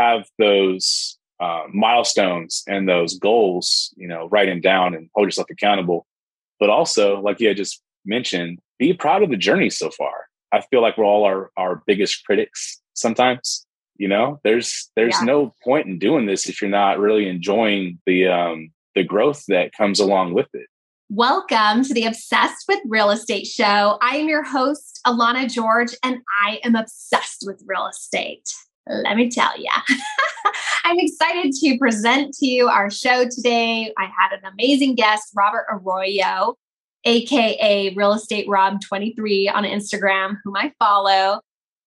have those uh, milestones and those goals, you know, write them down and hold yourself accountable. But also, like you had just mentioned, be proud of the journey so far. I feel like we're all our, our biggest critics sometimes. You know, there's there's yeah. no point in doing this if you're not really enjoying the um the growth that comes along with it. Welcome to the Obsessed with Real Estate show. I am your host, Alana George, and I am obsessed with real estate. Let me tell you. I'm excited to present to you our show today. I had an amazing guest, Robert Arroyo, aka Real Estate Rob 23 on Instagram, whom I follow.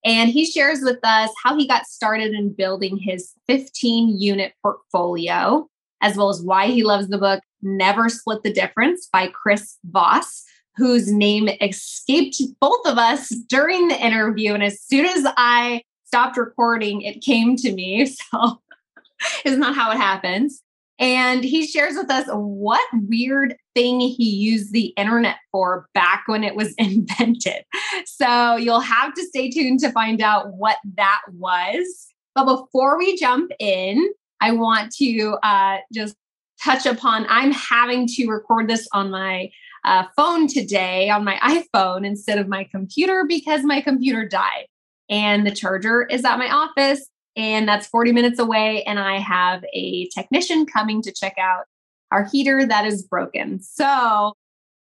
And he shares with us how he got started in building his 15 unit portfolio, as well as why he loves the book Never Split the Difference by Chris Voss, whose name escaped both of us during the interview. And as soon as I stopped recording, it came to me. So it's not how it happens? And he shares with us what weird thing he used the internet for back when it was invented. So you'll have to stay tuned to find out what that was. But before we jump in, I want to uh, just touch upon I'm having to record this on my uh, phone today, on my iPhone instead of my computer because my computer died. And the charger is at my office and that's 40 minutes away. And I have a technician coming to check out our heater that is broken. So,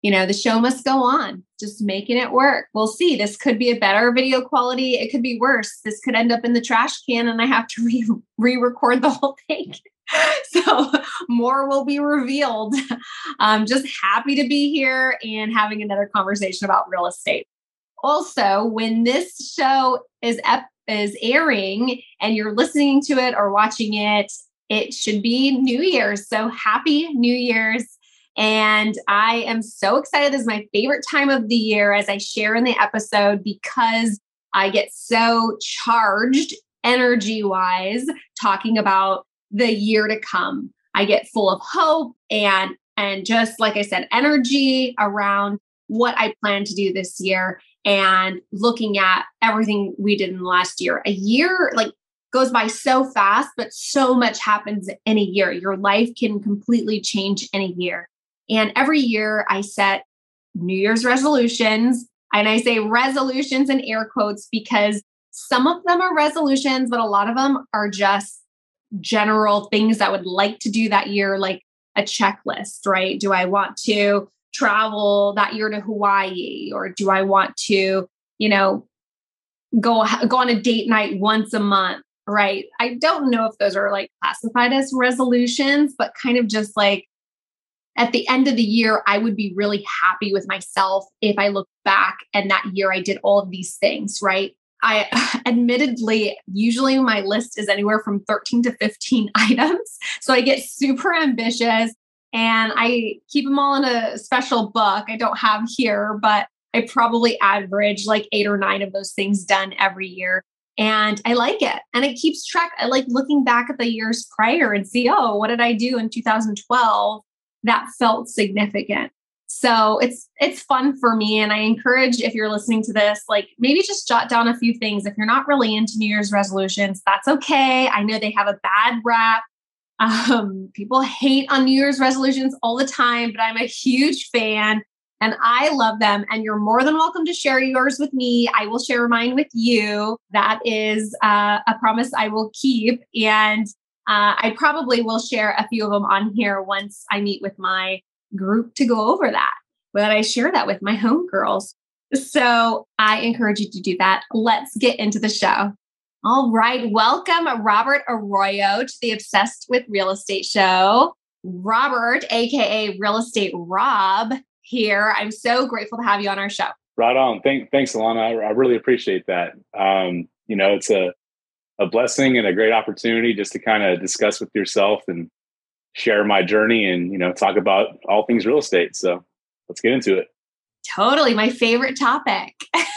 you know, the show must go on, just making it work. We'll see. This could be a better video quality. It could be worse. This could end up in the trash can and I have to re record the whole thing. so, more will be revealed. I'm just happy to be here and having another conversation about real estate. Also, when this show is ep- is airing and you're listening to it or watching it, it should be New Year's. So happy New Year's. And I am so excited. This is my favorite time of the year, as I share in the episode, because I get so charged energy wise talking about the year to come. I get full of hope and and just like I said, energy around what I plan to do this year and looking at everything we did in the last year. A year like goes by so fast, but so much happens in a year. Your life can completely change in a year. And every year I set New Year's resolutions. And I say resolutions in air quotes because some of them are resolutions, but a lot of them are just general things that I would like to do that year, like a checklist, right? Do I want to travel that year to Hawaii or do I want to, you know, go go on a date night once a month, right? I don't know if those are like classified as resolutions, but kind of just like at the end of the year, I would be really happy with myself if I look back and that year I did all of these things, right? I admittedly, usually my list is anywhere from 13 to 15 items. So I get super ambitious and I keep them all in a special book I don't have here, but I probably average like eight or nine of those things done every year. And I like it. And it keeps track. I like looking back at the years prior and see, oh, what did I do in 2012 that felt significant? So it's it's fun for me. And I encourage if you're listening to this, like maybe just jot down a few things. If you're not really into New Year's resolutions, that's okay. I know they have a bad rap um, people hate on New Year's resolutions all the time, but I'm a huge fan and I love them. And you're more than welcome to share yours with me. I will share mine with you. That is uh, a promise I will keep. And uh, I probably will share a few of them on here once I meet with my group to go over that. But I share that with my home girls. So I encourage you to do that. Let's get into the show. All right. Welcome, Robert Arroyo, to the Obsessed with Real Estate show. Robert, AKA Real Estate Rob, here. I'm so grateful to have you on our show. Right on. Thank, thanks, Alana. I, I really appreciate that. Um, you know, it's a, a blessing and a great opportunity just to kind of discuss with yourself and share my journey and, you know, talk about all things real estate. So let's get into it. Totally. My favorite topic.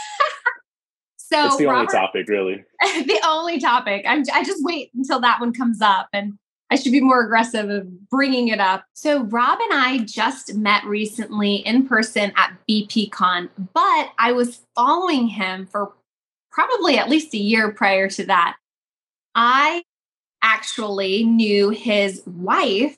So it's the Robert, only topic, really. the only topic. I'm, I just wait until that one comes up, and I should be more aggressive of bringing it up. So Rob and I just met recently in person at BPCon, but I was following him for probably at least a year prior to that. I actually knew his wife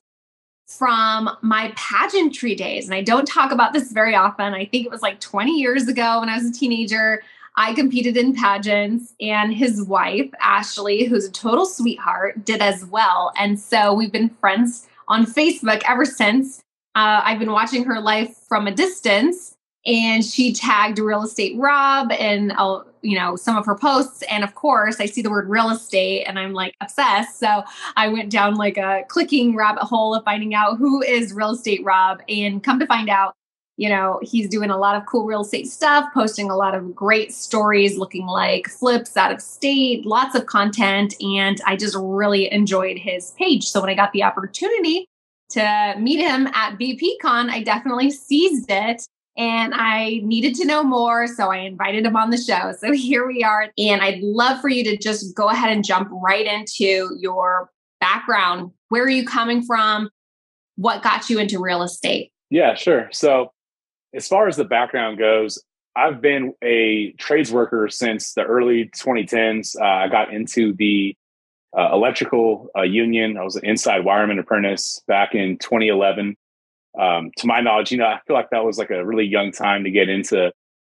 from my pageantry days. And I don't talk about this very often. I think it was like 20 years ago when I was a teenager. I competed in pageants, and his wife, Ashley, who's a total sweetheart, did as well. And so we've been friends on Facebook ever since. Uh, I've been watching her life from a distance, and she tagged Real Estate Rob and uh, you know some of her posts. And of course, I see the word real estate, and I'm like obsessed. So I went down like a clicking rabbit hole of finding out who is Real Estate Rob, and come to find out you know, he's doing a lot of cool real estate stuff, posting a lot of great stories looking like flips out of state, lots of content. And I just really enjoyed his page. So when I got the opportunity to meet him at BPCon, I definitely seized it and I needed to know more. So I invited him on the show. So here we are. And I'd love for you to just go ahead and jump right into your background. Where are you coming from? What got you into real estate? Yeah, sure. So as far as the background goes, I've been a trades worker since the early 2010s. Uh, I got into the uh, electrical uh, union. I was an inside wireman apprentice back in 2011. Um, to my knowledge, you know, I feel like that was like a really young time to get into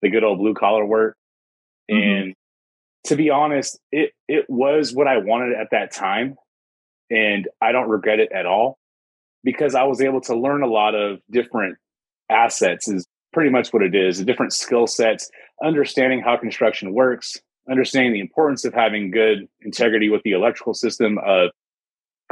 the good old blue collar work. Mm-hmm. And to be honest, it it was what I wanted at that time, and I don't regret it at all because I was able to learn a lot of different assets is pretty much what it is the different skill sets understanding how construction works understanding the importance of having good integrity with the electrical system of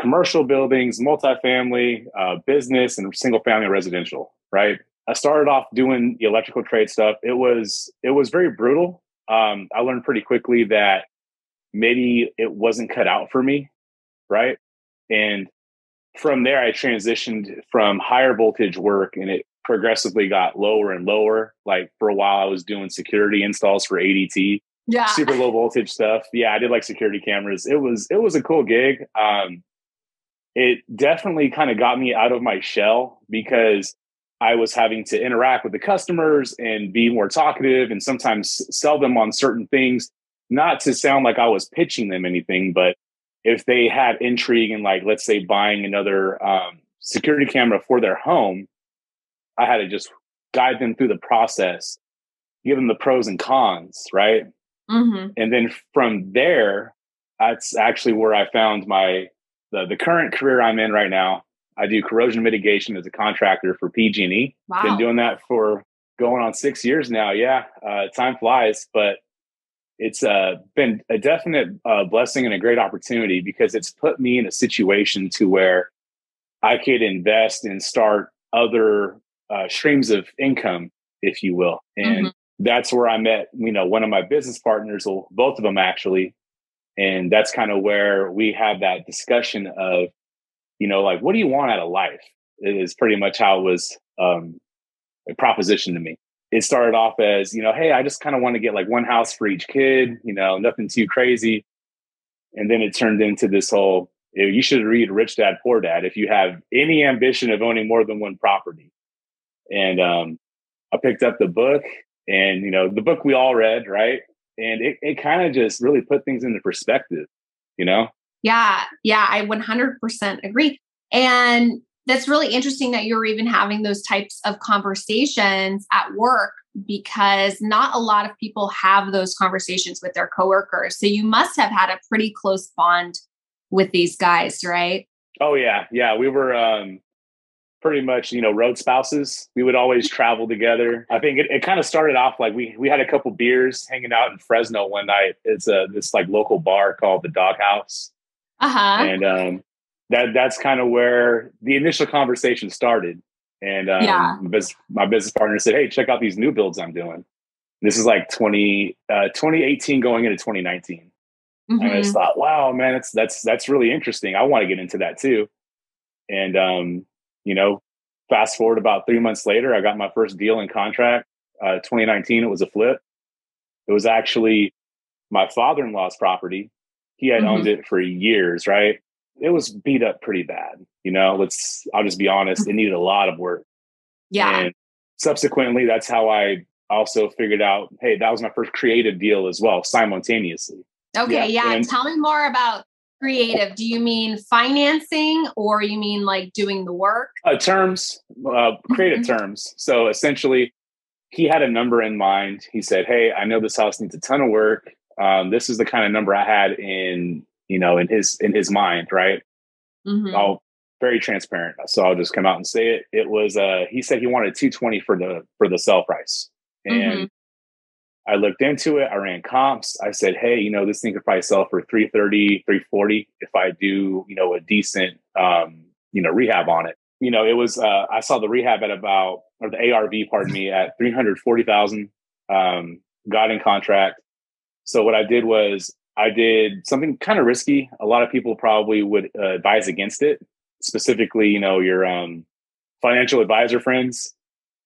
commercial buildings multifamily uh, business and single family residential right? I started off doing the electrical trade stuff. It was it was very brutal. Um, i learned pretty quickly that maybe it wasn't cut out for me right? And from there i transitioned from higher voltage work and it progressively got lower and lower. Like for a while, I was doing security installs for ADT, yeah, super low voltage stuff. Yeah, I did like security cameras. It was it was a cool gig. Um, it definitely kind of got me out of my shell because I was having to interact with the customers and be more talkative and sometimes sell them on certain things. Not to sound like I was pitching them anything, but if they had intrigue in like let's say buying another um, security camera for their home I had to just guide them through the process, give them the pros and cons, right? Mm-hmm. And then from there, that's actually where I found my the the current career I'm in right now. I do corrosion mitigation as a contractor for PG&E. Wow. Been doing that for going on six years now. Yeah, uh, time flies, but it's uh, been a definite uh, blessing and a great opportunity because it's put me in a situation to where I could invest and start other uh, streams of income, if you will. And mm-hmm. that's where I met, you know, one of my business partners, or both of them actually. And that's kind of where we have that discussion of, you know, like, what do you want out of life? It is pretty much how it was um, a proposition to me. It started off as, you know, hey, I just kind of want to get like one house for each kid, you know, nothing too crazy. And then it turned into this whole, you should read Rich Dad Poor Dad if you have any ambition of owning more than one property and um, I picked up the book, and you know, the book we all read, right? And it, it kind of just really put things into perspective, you know? Yeah, yeah, I 100% agree. And that's really interesting that you're even having those types of conversations at work because not a lot of people have those conversations with their coworkers. So you must have had a pretty close bond with these guys, right? Oh yeah, yeah. We were um pretty much you know road spouses. We would always travel together. I think it, it kind of started off like we we had a couple beers hanging out in fresno one night. It's a this like local bar called the doghouse. Uh-huh. And um that that's kind of where the initial conversation started. And um, yeah. my business partner said hey check out these new builds i'm doing. This is like 20 uh 2018 going into 2019 mm-hmm. and i just mm-hmm. thought wow man that's that's that's really interesting. I want to get into that too. And um you know, fast forward about three months later, I got my first deal in contract. Uh, 2019, it was a flip. It was actually my father in law's property. He had mm-hmm. owned it for years, right? It was beat up pretty bad. You know, let's, I'll just be honest, it needed a lot of work. Yeah. And subsequently, that's how I also figured out hey, that was my first creative deal as well, simultaneously. Okay. Yeah. yeah. And, Tell me more about creative, do you mean financing or you mean like doing the work? Uh, terms, uh, creative mm-hmm. terms. So essentially, he had a number in mind. He said, "Hey, I know this house needs a ton of work. Um, this is the kind of number I had in you know in his in his mind, right? Mm-hmm. I'll very transparent, so I'll just come out and say it. It was uh, he said he wanted two twenty for the for the sell price, and mm-hmm. I looked into it. I ran comps. I said, hey, you know, this thing could probably sell for 330, 340 if I do, you know, a decent, um, you know, rehab on it. You know, it was, uh, I saw the rehab at about, or the ARV, pardon me, at 340,000, um, got in contract. So what I did was I did something kind of risky. A lot of people probably would uh, advise against it, specifically, you know, your um, financial advisor friends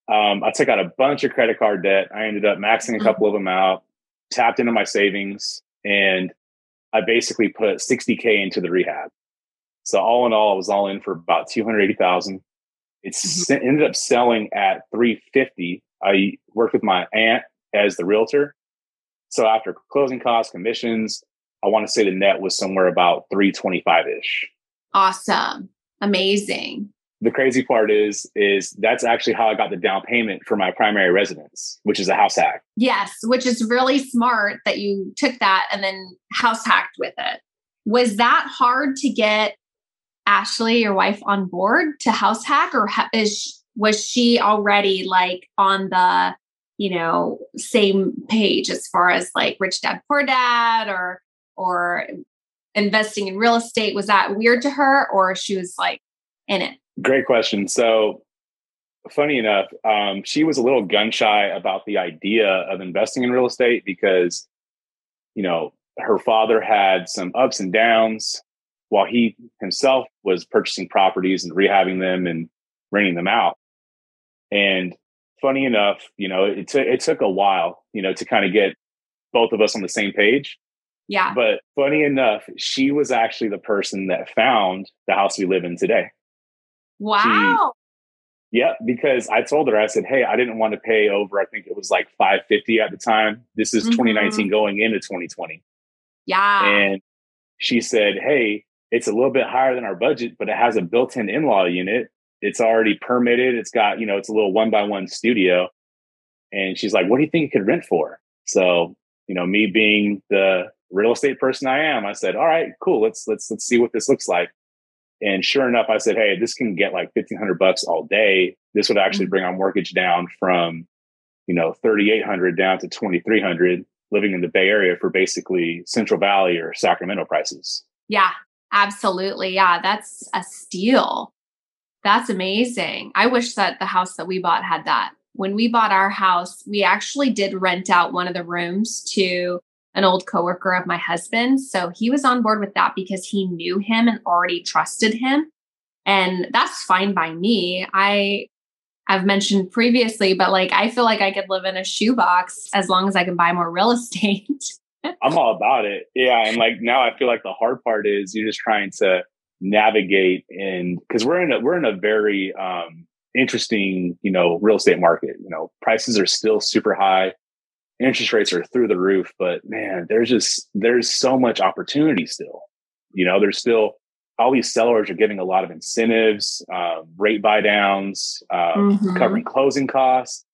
um, I took out a bunch of credit card debt. I ended up maxing a mm-hmm. couple of them out, tapped into my savings, and I basically put 60K into the rehab. So all in all, I was all in for about 280,000. It mm-hmm. ended up selling at 350. I worked with my aunt as the realtor. So after closing costs, commissions, I want to say the net was somewhere about 325 ish. Awesome. Amazing the crazy part is is that's actually how I got the down payment for my primary residence, which is a house hack. Yes, which is really smart that you took that and then house hacked with it. Was that hard to get Ashley, your wife, on board to house hack, or is was she already like on the you know same page as far as like rich dad poor dad or or investing in real estate? Was that weird to her, or she was like in it? Great question. So, funny enough, um, she was a little gun shy about the idea of investing in real estate because, you know, her father had some ups and downs while he himself was purchasing properties and rehabbing them and renting them out. And funny enough, you know, it, t- it took a while, you know, to kind of get both of us on the same page. Yeah. But funny enough, she was actually the person that found the house we live in today. Wow. She, yeah, because I told her, I said, Hey, I didn't want to pay over, I think it was like 550 at the time. This is mm-hmm. 2019 going into 2020. Yeah. And she said, Hey, it's a little bit higher than our budget, but it has a built-in in-law unit. It's already permitted. It's got, you know, it's a little one by one studio. And she's like, What do you think it could rent for? So, you know, me being the real estate person I am, I said, All right, cool. Let's let's let's see what this looks like. And sure enough, I said, Hey, this can get like 1500 bucks all day. This would actually mm-hmm. bring our mortgage down from, you know, 3,800 down to 2,300 living in the Bay Area for basically Central Valley or Sacramento prices. Yeah, absolutely. Yeah, that's a steal. That's amazing. I wish that the house that we bought had that. When we bought our house, we actually did rent out one of the rooms to an old coworker of my husband. So he was on board with that because he knew him and already trusted him. And that's fine by me. I I've mentioned previously, but like I feel like I could live in a shoebox as long as I can buy more real estate. I'm all about it. Yeah. And like now I feel like the hard part is you're just trying to navigate and because we're in a we're in a very um interesting, you know, real estate market. You know, prices are still super high interest rates are through the roof, but man, there's just there's so much opportunity still. You know, there's still all these sellers are giving a lot of incentives, uh, rate buy downs, um, mm-hmm. covering closing costs.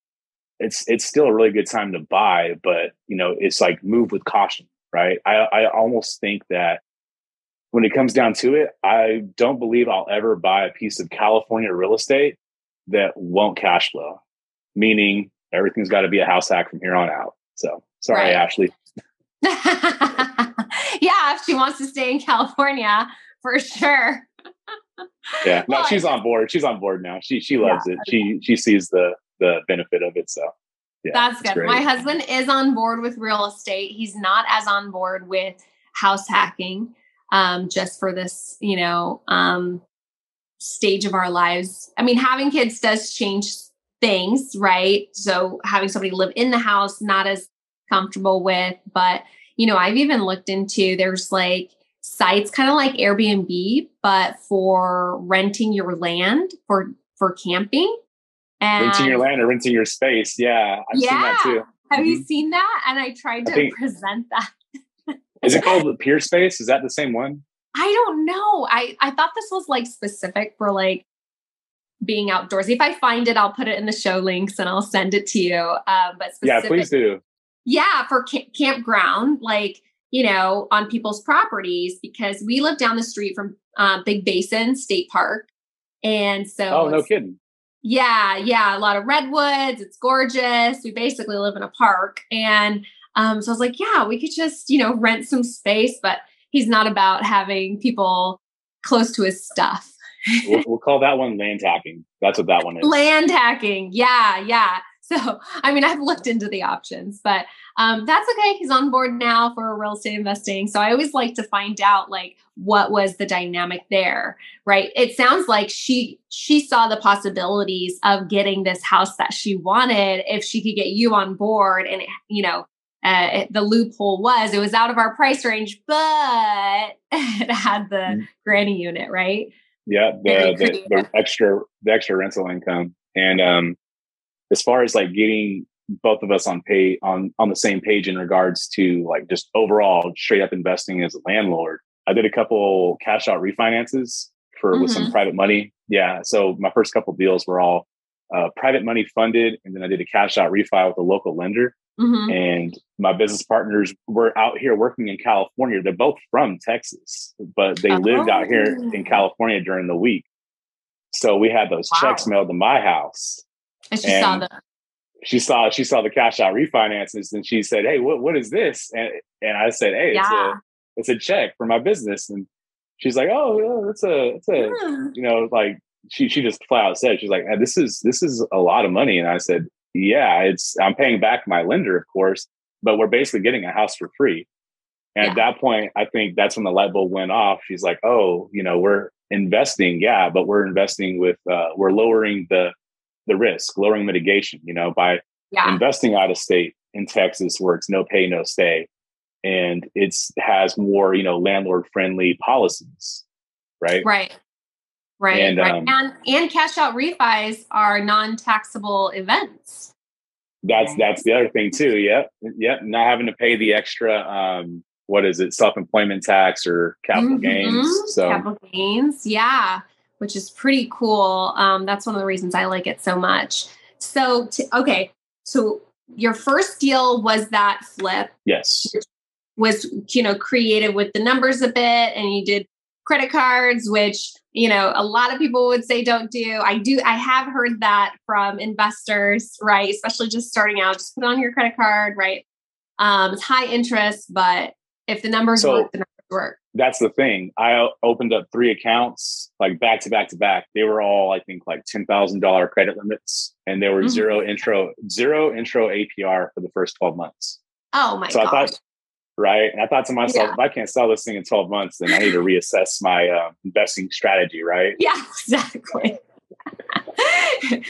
It's it's still a really good time to buy, but you know, it's like move with caution, right? I, I almost think that when it comes down to it, I don't believe I'll ever buy a piece of California real estate that won't cash flow. Meaning everything's got to be a house hack from here on out. So sorry, right. Ashley. yeah, if she wants to stay in California, for sure. yeah, no, well, she's on board. She's on board now. She she loves yeah, it. She she sees the the benefit of it. So yeah, that's good. Great. My husband is on board with real estate. He's not as on board with house hacking. Um, just for this, you know, um, stage of our lives. I mean, having kids does change things, right? So having somebody live in the house, not as comfortable with, but you know, I've even looked into there's like sites kind of like Airbnb, but for renting your land for for camping. And renting your land or renting your space. Yeah. I've yeah. seen that too. Have mm-hmm. you seen that? And I tried to I present that. is it called the Peerspace? Is that the same one? I don't know. I I thought this was like specific for like being outdoorsy. If I find it, I'll put it in the show links and I'll send it to you. Uh, but yeah, please do. Yeah, for campground, like you know, on people's properties because we live down the street from uh, Big Basin State Park, and so oh, no kidding. Yeah, yeah, a lot of redwoods. It's gorgeous. We basically live in a park, and um, so I was like, yeah, we could just you know rent some space, but he's not about having people close to his stuff we'll, we'll, call that one land hacking. That's what that one is. Land hacking. Yeah, yeah. So, I mean, I've looked into the options, but um, that's okay. He's on board now for real estate investing. So I always like to find out like what was the dynamic there, right? It sounds like she she saw the possibilities of getting this house that she wanted if she could get you on board, and you know. Uh, the loophole was it was out of our price range, but it had the mm-hmm. granny unit, right? Yeah, the, the, the, extra the extra rental income, and um, as far as like getting both of us on pay on on the same page in regards to like just overall straight up investing as a landlord, I did a couple cash out refinances for mm-hmm. with some mm-hmm. private money. Yeah, so my first couple deals were all uh, private money funded, and then I did a cash out refi with a local lender. Mm-hmm. And my business partners were out here working in California. They're both from Texas, but they oh. lived out here in oh. California during the week. So we had those wow. checks mailed to my house. And she and saw the she saw she saw the cash out refinances and she said, Hey, what what is this? And and I said, Hey, yeah. it's a it's a check for my business. And she's like, Oh, yeah, it's a it's a yeah. you know, like she she just flat out said, she's like, this is this is a lot of money. And I said, yeah, it's I'm paying back my lender, of course, but we're basically getting a house for free. And yeah. at that point, I think that's when the light bulb went off. She's like, "Oh, you know, we're investing, yeah, but we're investing with uh, we're lowering the the risk, lowering mitigation, you know, by yeah. investing out of state in Texas where it's no pay, no stay, and it's has more, you know, landlord friendly policies, right? Right. Right, and, right. Um, and and cash out refis are non-taxable events. That's that's the other thing too. Yep. Yep. Not having to pay the extra um what is it, self-employment tax or capital mm-hmm. gains. So capital gains, yeah, which is pretty cool. Um, that's one of the reasons I like it so much. So t- okay, so your first deal was that flip. Yes. Was you know created with the numbers a bit, and you did credit cards, which you know a lot of people would say don't do. I do. I have heard that from investors, right? Especially just starting out, just put on your credit card, right? Um, it's high interest, but if the numbers so, work, the numbers work. That's the thing. I opened up three accounts, like back to back to back. They were all, I think, like ten thousand dollar credit limits, and there were mm-hmm. zero intro, zero intro APR for the first twelve months. Oh my! So gosh. I thought right? And I thought to myself, yeah. if I can't sell this thing in 12 months, then I need to reassess my uh, investing strategy, right? Yeah, exactly.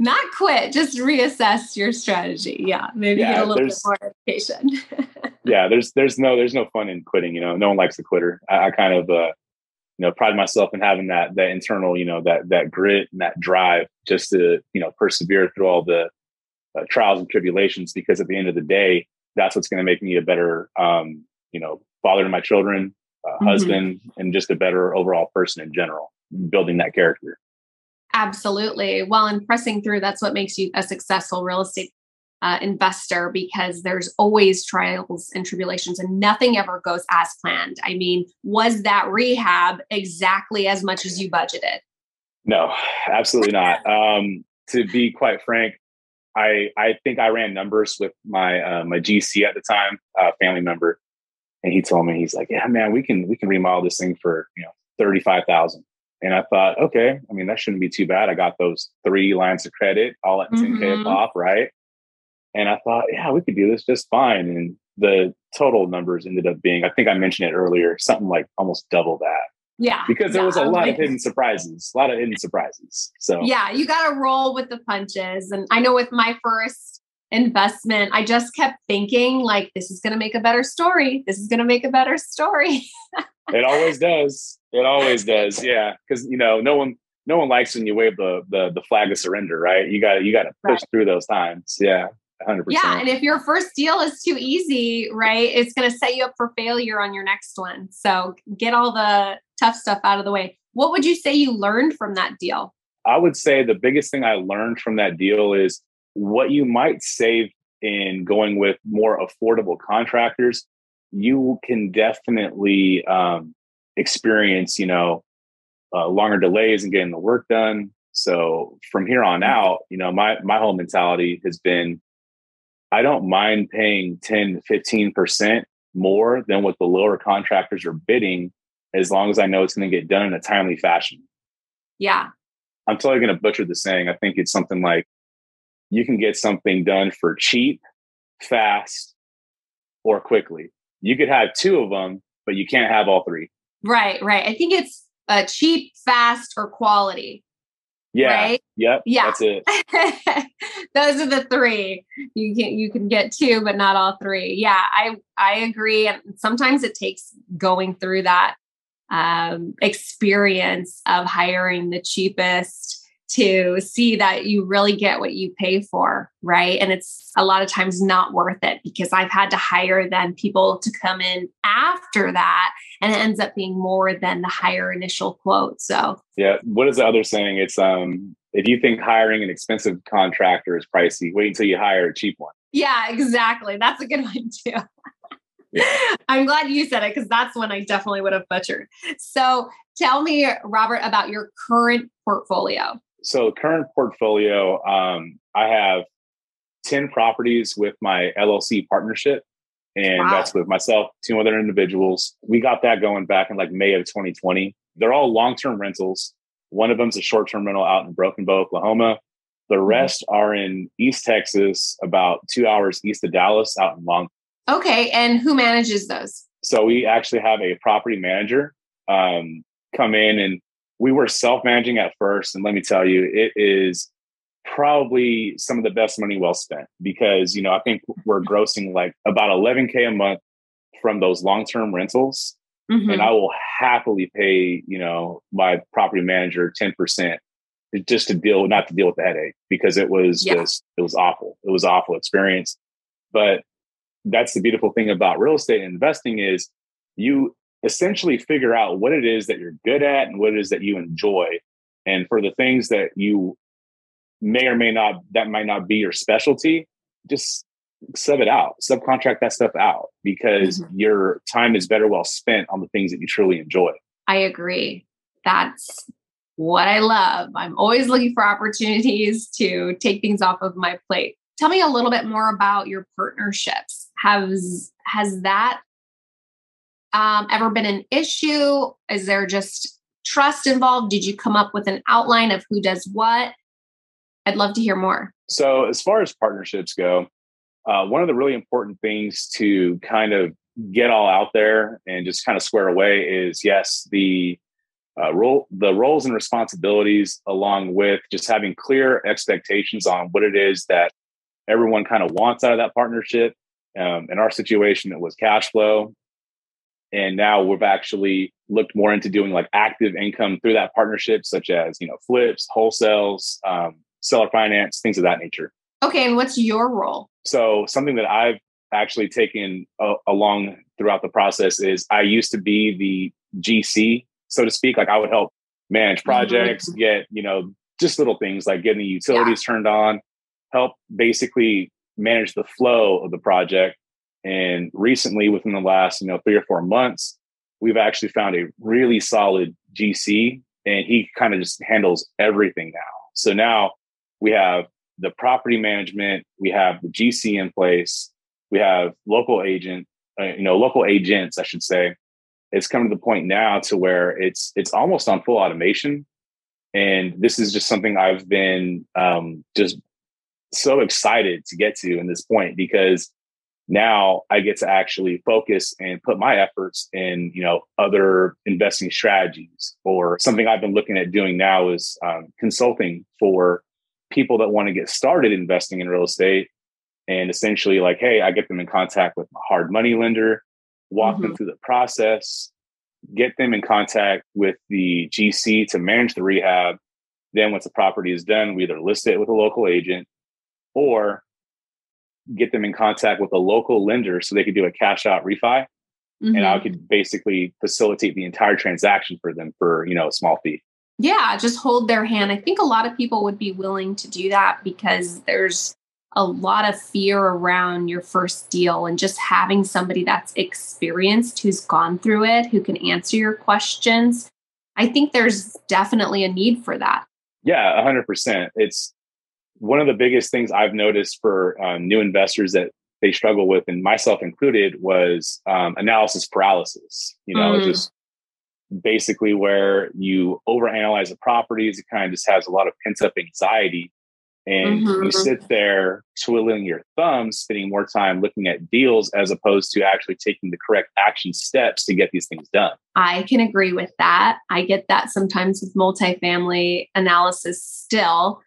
Not quit, just reassess your strategy. Yeah, maybe yeah, get a little bit more education. yeah, there's there's no there's no fun in quitting. You know, no one likes a quitter. I, I kind of uh, you know pride myself in having that that internal you know that that grit and that drive just to you know persevere through all the uh, trials and tribulations because at the end of the day that's what's going to make me a better, um, you know, father to my children, uh, mm-hmm. husband, and just a better overall person in general, building that character. Absolutely. Well, and pressing through, that's what makes you a successful real estate uh, investor because there's always trials and tribulations and nothing ever goes as planned. I mean, was that rehab exactly as much as you budgeted? No, absolutely not. Um, to be quite frank, I I think I ran numbers with my uh, my GC at the time, uh, family member, and he told me he's like, yeah, man, we can we can remodel this thing for you know thirty five thousand. And I thought, okay, I mean that shouldn't be too bad. I got those three lines of credit all at 10k mm-hmm. off, right? And I thought, yeah, we could do this just fine. And the total numbers ended up being, I think I mentioned it earlier, something like almost double that. Yeah. Because there yeah, was a lot of hidden surprises, a lot of hidden surprises. So, yeah, you got to roll with the punches. And I know with my first investment, I just kept thinking, like, this is going to make a better story. This is going to make a better story. it always does. It always does. Yeah. Cause, you know, no one, no one likes when you wave the, the, the flag of surrender, right? You got to, you got to push right. through those times. Yeah. 100%. Yeah. And if your first deal is too easy, right, it's going to set you up for failure on your next one. So get all the tough stuff out of the way. What would you say you learned from that deal? I would say the biggest thing I learned from that deal is what you might save in going with more affordable contractors. You can definitely um, experience, you know, uh, longer delays in getting the work done. So from here on mm-hmm. out, you know, my my whole mentality has been I don't mind paying 10, 15% more than what the lower contractors are bidding as long as I know it's going to get done in a timely fashion. Yeah. I'm totally going to butcher the saying. I think it's something like you can get something done for cheap, fast, or quickly. You could have two of them, but you can't have all three. Right, right. I think it's uh, cheap, fast, or quality. Yeah. Right? Yep. Yeah. That's it. Those are the three. You can you can get two, but not all three. Yeah, I I agree. And sometimes it takes going through that um, experience of hiring the cheapest to see that you really get what you pay for, right? And it's a lot of times not worth it because I've had to hire then people to come in after that and it ends up being more than the higher initial quote. So, yeah, what is the other saying? It's um if you think hiring an expensive contractor is pricey, wait until you hire a cheap one. Yeah, exactly. That's a good one too. Yeah. I'm glad you said it because that's one I definitely would have butchered. So tell me, Robert, about your current portfolio so current portfolio, um, I have 10 properties with my LLC partnership. And wow. that's with myself, two other individuals. We got that going back in like May of 2020. They're all long term rentals. One of them's a short term rental out in Broken Bow, Oklahoma. The mm-hmm. rest mm-hmm. are in East Texas, about two hours east of Dallas, out in Long. Okay. And who manages those? So we actually have a property manager um, come in and we were self managing at first. And let me tell you, it is probably some of the best money well spent because, you know, I think we're grossing like about 11K a month from those long term rentals. Mm-hmm. And I will happily pay, you know, my property manager 10% just to deal, not to deal with the headache because it was yeah. just, it was awful. It was awful experience. But that's the beautiful thing about real estate investing is you essentially figure out what it is that you're good at and what it is that you enjoy. And for the things that you may or may not, that might not be your specialty, just sub it out, subcontract that stuff out because mm-hmm. your time is better well spent on the things that you truly enjoy. I agree. That's what I love. I'm always looking for opportunities to take things off of my plate. Tell me a little bit more about your partnerships. Has has that um, ever been an issue? Is there just trust involved? Did you come up with an outline of who does what? I'd love to hear more. So, as far as partnerships go, uh, one of the really important things to kind of get all out there and just kind of square away is yes, the uh, role, the roles and responsibilities, along with just having clear expectations on what it is that everyone kind of wants out of that partnership. Um, in our situation, it was cash flow and now we've actually looked more into doing like active income through that partnership such as you know flips wholesales um, seller finance things of that nature okay and what's your role so something that i've actually taken uh, along throughout the process is i used to be the gc so to speak like i would help manage mm-hmm. projects mm-hmm. get you know just little things like getting the utilities yeah. turned on help basically manage the flow of the project and recently, within the last, you know, three or four months, we've actually found a really solid GC and he kind of just handles everything now. So now we have the property management, we have the GC in place, we have local agent, uh, you know, local agents, I should say. It's come to the point now to where it's it's almost on full automation, and this is just something I've been um, just so excited to get to in this point because now I get to actually focus and put my efforts in, you know, other investing strategies or something I've been looking at doing now is um, consulting for people that want to get started investing in real estate. And essentially, like, hey, I get them in contact with a hard money lender, walk mm-hmm. them through the process, get them in contact with the GC to manage the rehab. Then, once the property is done, we either list it with a local agent or get them in contact with a local lender so they could do a cash out refi. Mm-hmm. And I mm-hmm. could basically facilitate the entire transaction for them for, you know, a small fee. Yeah, just hold their hand. I think a lot of people would be willing to do that because there's a lot of fear around your first deal and just having somebody that's experienced who's gone through it, who can answer your questions. I think there's definitely a need for that. Yeah, 100%. It's one of the biggest things I've noticed for um, new investors that they struggle with, and myself included, was um, analysis paralysis. You know, mm. just basically where you overanalyze the properties. It kind of just has a lot of pent up anxiety. And mm-hmm. you sit there twiddling your thumbs, spending more time looking at deals as opposed to actually taking the correct action steps to get these things done. I can agree with that. I get that sometimes with multifamily analysis still.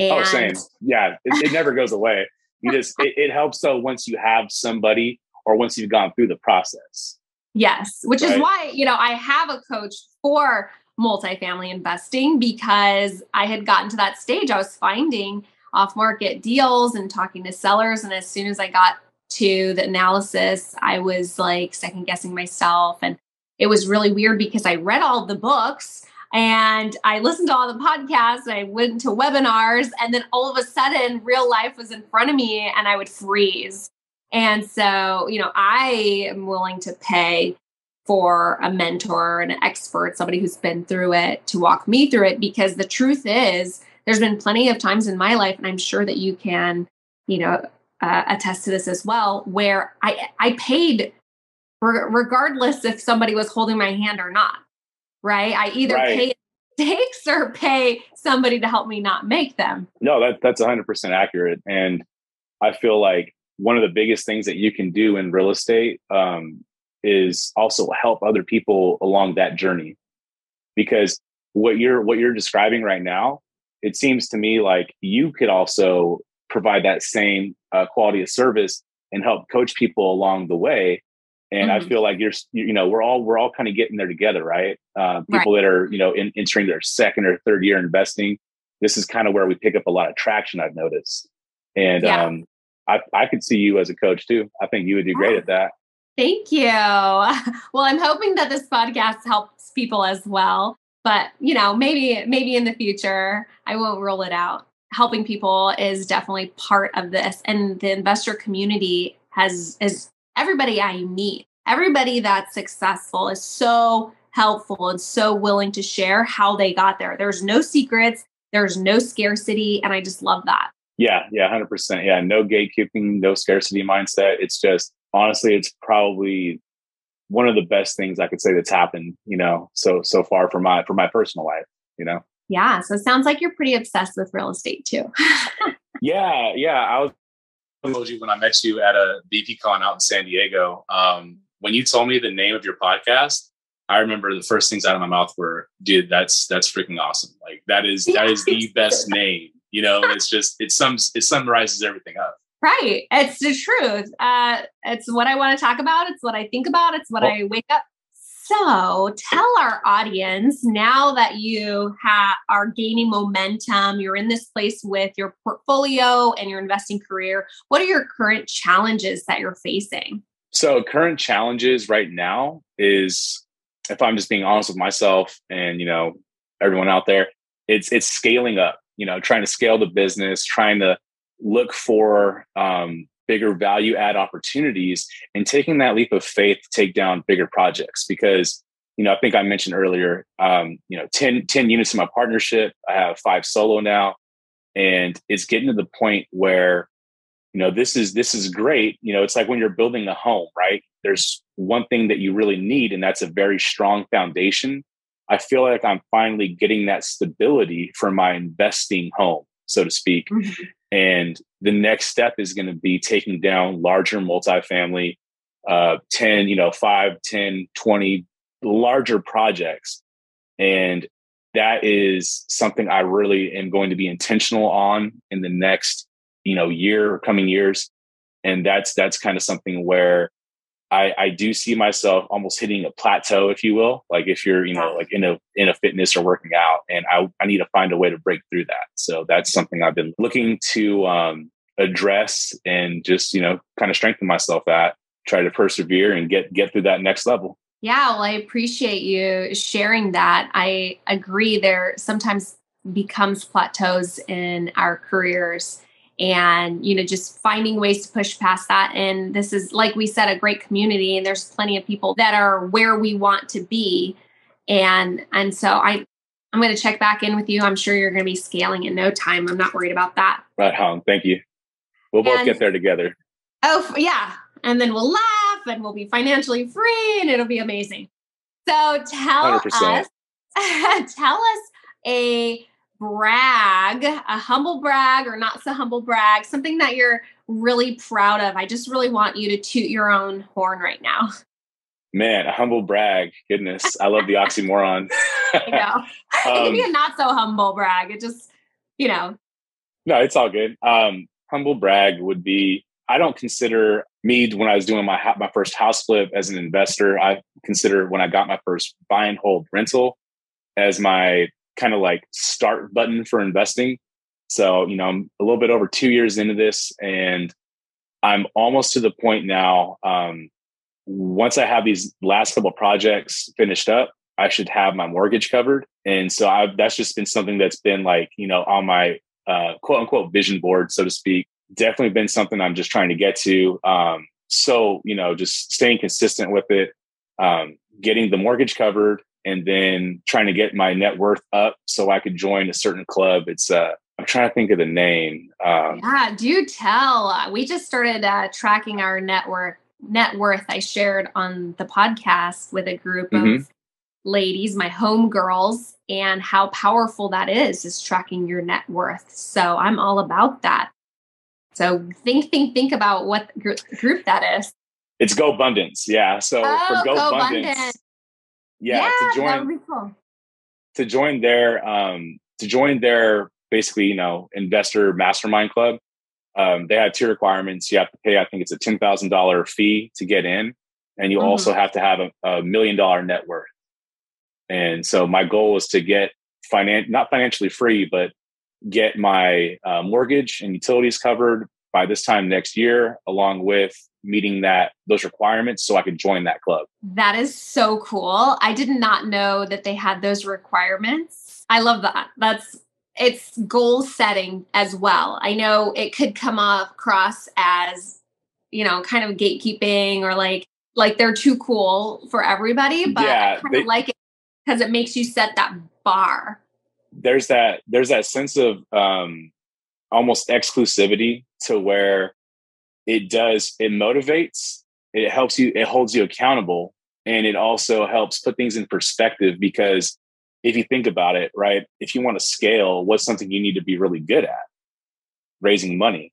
Oh, and oh, same. Yeah, it, it never goes away. You just, it, it helps though once you have somebody or once you've gone through the process. Yes, which right. is why, you know, I have a coach for multifamily investing because I had gotten to that stage. I was finding off market deals and talking to sellers. And as soon as I got to the analysis, I was like second guessing myself. And it was really weird because I read all the books and I listened to all the podcasts and I went to webinars. And then all of a sudden, real life was in front of me and I would freeze. And so, you know, I am willing to pay for a mentor, an expert, somebody who's been through it to walk me through it because the truth is, there's been plenty of times in my life, and I'm sure that you can, you know, uh, attest to this as well, where I I paid regardless if somebody was holding my hand or not. Right? I either right. pay mistakes or pay somebody to help me not make them. No, that that's 100% accurate, and I feel like one of the biggest things that you can do in real estate um, is also help other people along that journey because what you're what you're describing right now it seems to me like you could also provide that same uh, quality of service and help coach people along the way and mm-hmm. i feel like you're you know we're all we're all kind of getting there together right uh, people right. that are you know in, entering their second or third year investing this is kind of where we pick up a lot of traction i've noticed and yeah. um, I, I could see you as a coach too i think you would do great at that Thank you. Well, I'm hoping that this podcast helps people as well. But, you know, maybe maybe in the future, I won't rule it out. Helping people is definitely part of this and the investor community has is everybody I meet. Everybody that's successful is so helpful and so willing to share how they got there. There's no secrets, there's no scarcity and I just love that. Yeah, yeah, 100%. Yeah, no gatekeeping, no scarcity mindset. It's just honestly, it's probably one of the best things I could say that's happened, you know, so so far for my for my personal life, you know. Yeah. So it sounds like you're pretty obsessed with real estate too. yeah, yeah. I was told you when I met you at a BPCon out in San Diego. Um, when you told me the name of your podcast, I remember the first things out of my mouth were, "Dude, that's that's freaking awesome! Like that is that is the best name." You know, it's just it sums it summarizes everything up. Right. It's the truth. Uh, it's what I want to talk about. It's what I think about. It's what well, I wake up. So tell our audience now that you ha- are gaining momentum, you're in this place with your portfolio and your investing career. What are your current challenges that you're facing? So, current challenges right now is, if I'm just being honest with myself and you know everyone out there, it's it's scaling up. You know, trying to scale the business, trying to look for um, bigger value add opportunities and taking that leap of faith to take down bigger projects because you know i think i mentioned earlier um, you know 10, 10 units in my partnership i have five solo now and it's getting to the point where you know this is this is great. You know it's like when you're building a home right? There's one thing that you really need and that's a very strong foundation. I feel like i'm finally getting that stability for my investing home so to speak. Mm-hmm. And the next step is going to be taking down larger multifamily, uh, 10, you know, 5, 10, 20 larger projects. And that is something I really am going to be intentional on in the next, you know, year, or coming years. And that's that's kind of something where I, I do see myself almost hitting a plateau, if you will. Like if you're, you know, like in a in a fitness or working out, and I I need to find a way to break through that. So that's something I've been looking to um, address and just you know kind of strengthen myself at try to persevere and get get through that next level yeah well i appreciate you sharing that i agree there sometimes becomes plateaus in our careers and you know just finding ways to push past that. And this is like we said a great community and there's plenty of people that are where we want to be. And and so i i'm going to check back in with you. I'm sure you're going to be scaling in no time. I'm not worried about that. Right on. Thank you. We'll both get there together. Oh yeah. And then we'll laugh and we'll be financially free and it'll be amazing. So tell 100%. us tell us a brag, a humble brag or not so humble brag, something that you're really proud of. I just really want you to toot your own horn right now. Man, a humble brag. Goodness, I love the oxymoron. I know. Um, it can be a not so humble brag. It just, you know. No, it's all good. Um, humble brag would be I don't consider me when I was doing my my first house flip as an investor. I consider when I got my first buy and hold rental as my kind of like start button for investing. So, you know, I'm a little bit over two years into this and I'm almost to the point now. Um, once I have these last couple projects finished up, I should have my mortgage covered. And so I've, that's just been something that's been like, you know, on my uh, quote unquote vision board, so to speak. Definitely been something I'm just trying to get to. Um, so, you know, just staying consistent with it, um, getting the mortgage covered, and then trying to get my net worth up so I could join a certain club. It's uh I'm trying to think of the name. Um, yeah, do tell. We just started uh, tracking our net worth. Net worth I shared on the podcast with a group mm-hmm. of ladies, my home girls, and how powerful that is is tracking your net worth. So I'm all about that. So think, think, think about what group, group that is. It's GoBundance, yeah. So oh, for Go, Abundance yeah, yeah to join cool. to join their um to join their basically you know investor mastermind club um, they have two requirements you have to pay i think it's a $10000 fee to get in and you mm-hmm. also have to have a, a, million dollar net worth and so my goal is to get finan- not financially free but get my uh, mortgage and utilities covered by this time next year along with meeting that those requirements so I could join that club. That is so cool. I did not know that they had those requirements. I love that. That's it's goal setting as well. I know it could come off, across as, you know, kind of gatekeeping or like like they're too cool for everybody, but yeah, I kind of like it because it makes you set that bar. There's that there's that sense of um almost exclusivity to where it does it motivates it helps you it holds you accountable and it also helps put things in perspective because if you think about it right if you want to scale what's something you need to be really good at? Raising money.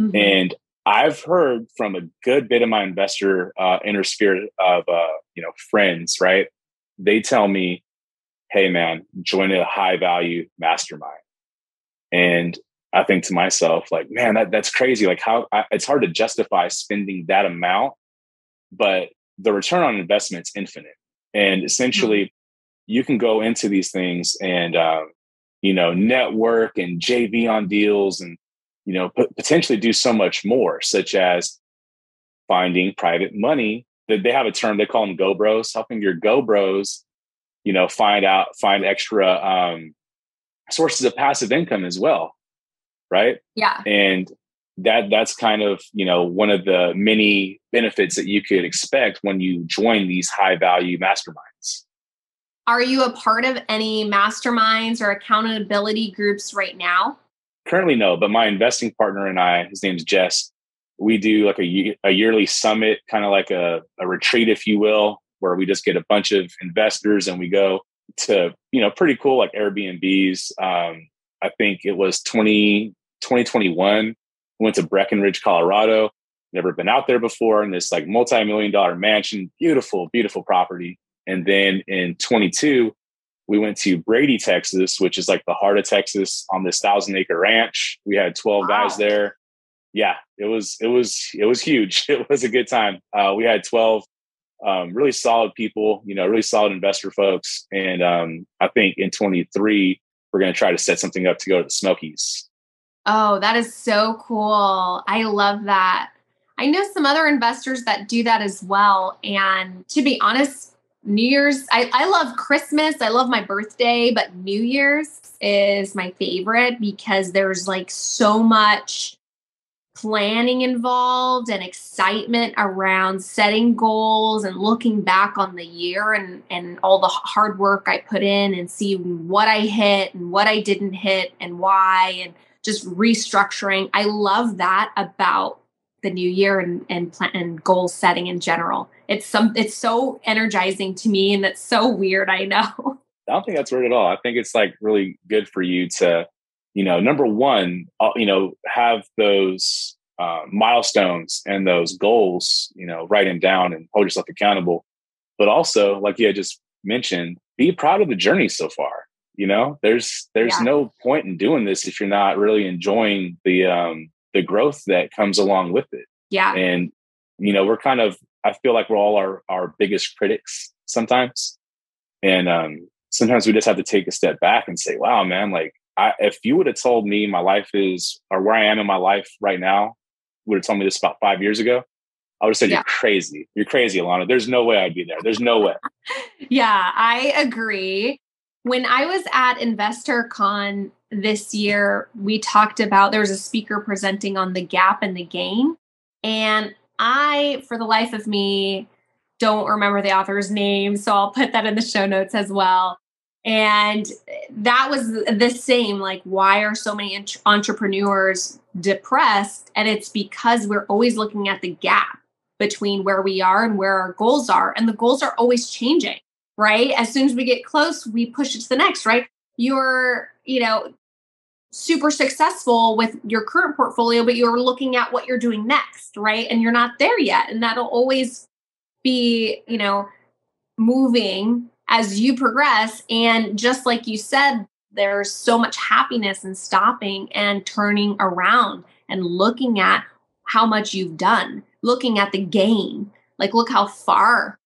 Mm-hmm. and i've heard from a good bit of my investor uh, inner spirit of uh, you know friends right? They tell me hey man join a high value mastermind. And I think to myself, like, man, that, that's crazy. Like, how I, it's hard to justify spending that amount, but the return on investment is infinite. And essentially, mm-hmm. you can go into these things and, uh, you know, network and JV on deals and, you know, p- potentially do so much more, such as finding private money. That they have a term they call them go bros, helping your go bros, you know, find out, find extra um, sources of passive income as well right? Yeah. And that that's kind of you know one of the many benefits that you could expect when you join these high value masterminds are you a part of any masterminds or accountability groups right now currently no but my investing partner and i his name's jess we do like a, a yearly summit kind of like a, a retreat if you will where we just get a bunch of investors and we go to you know pretty cool like airbnbs um, i think it was 20 2021, went to Breckenridge, Colorado. Never been out there before in this like multi-million dollar mansion, beautiful, beautiful property. And then in 22, we went to Brady, Texas, which is like the heart of Texas on this thousand acre ranch. We had 12 wow. guys there. Yeah, it was, it was, it was huge. It was a good time. Uh, we had 12 um, really solid people, you know, really solid investor folks. And um, I think in 23, we're going to try to set something up to go to the Smokies Oh, that is so cool. I love that. I know some other investors that do that as well. And to be honest, New Year's, I, I love Christmas. I love my birthday, but New Year's is my favorite because there's like so much planning involved and excitement around setting goals and looking back on the year and and all the hard work I put in and see what I hit and what I didn't hit and why and just restructuring. I love that about the new year and and plan and goal setting in general. It's some it's so energizing to me and it's so weird, I know. I don't think that's weird at all. I think it's like really good for you to you know, number one, uh, you know, have those uh, milestones and those goals, you know, write them down and hold yourself accountable. But also, like you had just mentioned, be proud of the journey so far. You know, there's there's yeah. no point in doing this if you're not really enjoying the um the growth that comes along with it. Yeah. And you know, we're kind of I feel like we're all our our biggest critics sometimes. And um sometimes we just have to take a step back and say, wow, man, like I, if you would have told me my life is or where I am in my life right now, would have told me this about five years ago, I would have said, yeah. You're crazy. You're crazy, Alana. There's no way I'd be there. There's no way. yeah, I agree. When I was at Investor Con this year, we talked about there was a speaker presenting on the gap and the gain. And I, for the life of me, don't remember the author's name. So I'll put that in the show notes as well. And that was the same. Like, why are so many entrepreneurs depressed? And it's because we're always looking at the gap between where we are and where our goals are. And the goals are always changing, right? As soon as we get close, we push it to the next, right? You're, you know, super successful with your current portfolio, but you're looking at what you're doing next, right? And you're not there yet. And that'll always be, you know, moving as you progress. And just like you said, there's so much happiness in stopping and turning around and looking at how much you've done, looking at the gain. Like, look how far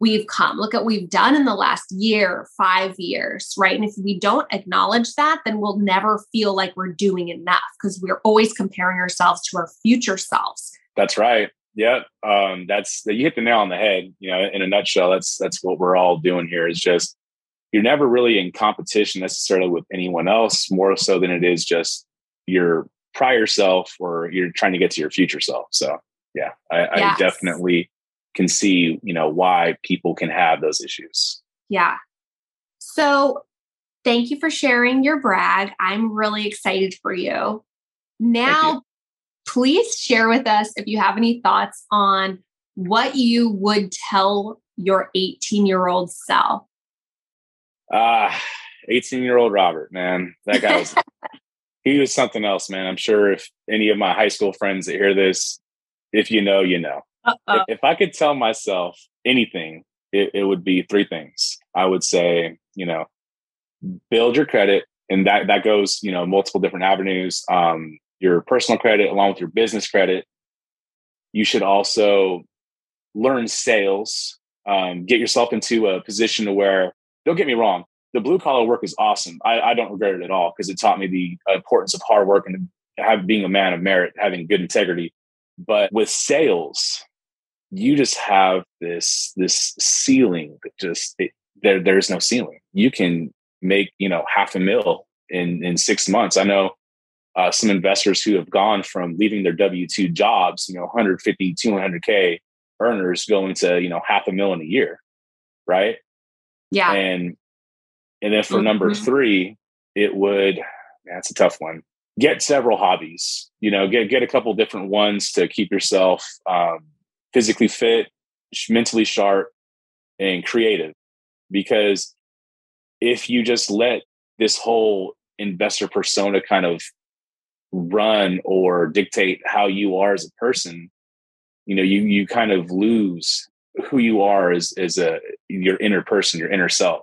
we've come. Look at what we've done in the last year, five years, right? And if we don't acknowledge that, then we'll never feel like we're doing enough because we're always comparing ourselves to our future selves. That's right. Yeah, um, that's you hit the nail on the head. You know, in a nutshell, that's that's what we're all doing here. Is just you're never really in competition necessarily with anyone else, more so than it is just your prior self or you're trying to get to your future self. So yeah, I, yes. I definitely can see you know why people can have those issues. Yeah. So thank you for sharing your brag. I'm really excited for you. Now please share with us if you have any thoughts on what you would tell your 18 year old self. Ah, uh, 18 year old Robert, man, that guy was, he was something else, man. I'm sure if any of my high school friends that hear this, if you know, you know. If, if, I could tell myself anything, it, it would be three things. I would say, you know, build your credit, and that that goes, you know, multiple different avenues. Um, your personal credit along with your business credit. You should also learn sales, um, get yourself into a position to where, don't get me wrong, the blue collar work is awesome. I, I don't regret it at all because it taught me the importance of hard work and have, being a man of merit, having good integrity. But with sales, you just have this this ceiling that just it, there there's no ceiling. You can make you know half a mil in in six months. I know uh, some investors who have gone from leaving their W 2 jobs, you know, 150, 200K earners going to, you know, half a million a year. Right. Yeah. And, and then for mm-hmm. number three, it would, that's a tough one. Get several hobbies, you know, get, get a couple different ones to keep yourself um, physically fit, mentally sharp, and creative. Because if you just let this whole investor persona kind of run or dictate how you are as a person you know you you kind of lose who you are as as a your inner person your inner self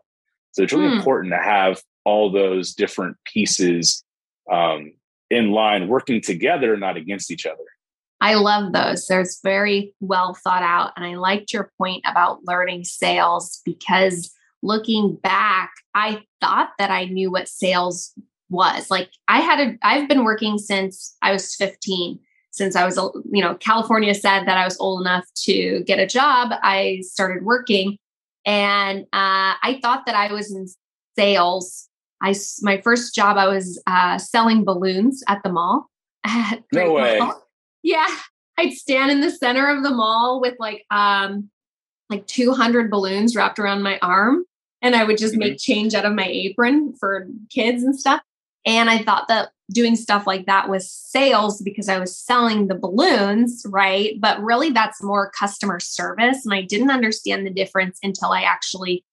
so it's really mm. important to have all those different pieces um, in line working together not against each other i love those there's very well thought out and i liked your point about learning sales because looking back i thought that i knew what sales was. Like I had a I've been working since I was 15. Since I was you know, California said that I was old enough to get a job, I started working and uh, I thought that I was in sales. I my first job I was uh, selling balloons at the mall. At no way. Mall. Yeah, I'd stand in the center of the mall with like um like 200 balloons wrapped around my arm and I would just mm-hmm. make change out of my apron for kids and stuff. And I thought that doing stuff like that was sales because I was selling the balloons, right? But really, that's more customer service. And I didn't understand the difference until I actually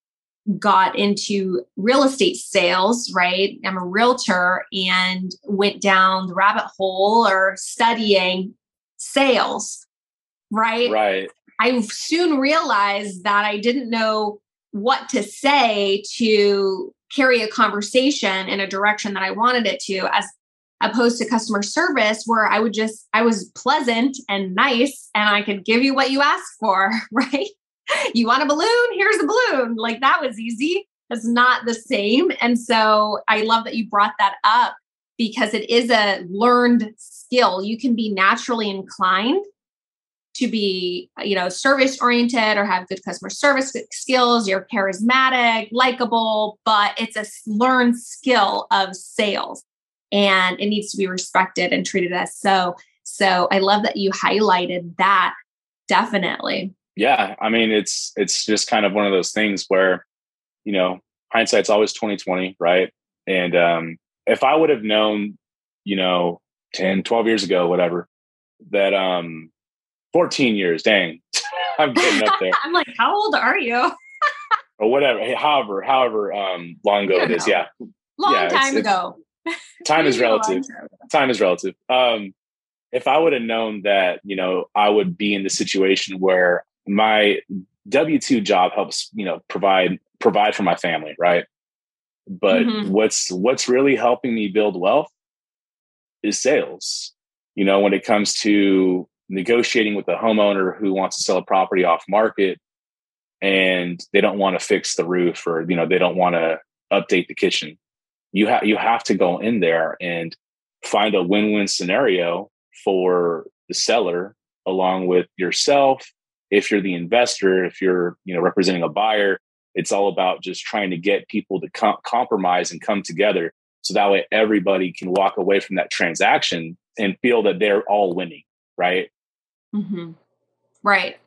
got into real estate sales, right? I'm a realtor and went down the rabbit hole or studying sales, right? Right. I soon realized that I didn't know what to say to carry a conversation in a direction that I wanted it to, as opposed to customer service, where I would just, I was pleasant and nice and I could give you what you asked for, right? You want a balloon? Here's a balloon. Like that was easy. It's not the same. And so I love that you brought that up because it is a learned skill. You can be naturally inclined to be you know service oriented or have good customer service skills. You're charismatic likable but it's a learned skill of sales and it needs to be respected and treated as so. So i love that you highlighted that definitely. Yeah i mean it's it's just kind of one of those things where you know hindsight's always 2020 right? And um if i would have known you know 10 12 years ago whatever that um 14 years. Dang. I'm getting up there. I'm like, how old are you? or whatever. However, however um, long ago it is. Know. Yeah. Long yeah, time it's, ago. It's, time is relative. Time is relative. Um, if I would have known that, you know, I would be in the situation where my W two job helps, you know, provide provide for my family, right? But mm-hmm. what's what's really helping me build wealth is sales. You know, when it comes to negotiating with a homeowner who wants to sell a property off market and they don't want to fix the roof or you know they don't want to update the kitchen you have you have to go in there and find a win-win scenario for the seller along with yourself if you're the investor if you're you know representing a buyer it's all about just trying to get people to com- compromise and come together so that way everybody can walk away from that transaction and feel that they're all winning right Mm-hmm. Right.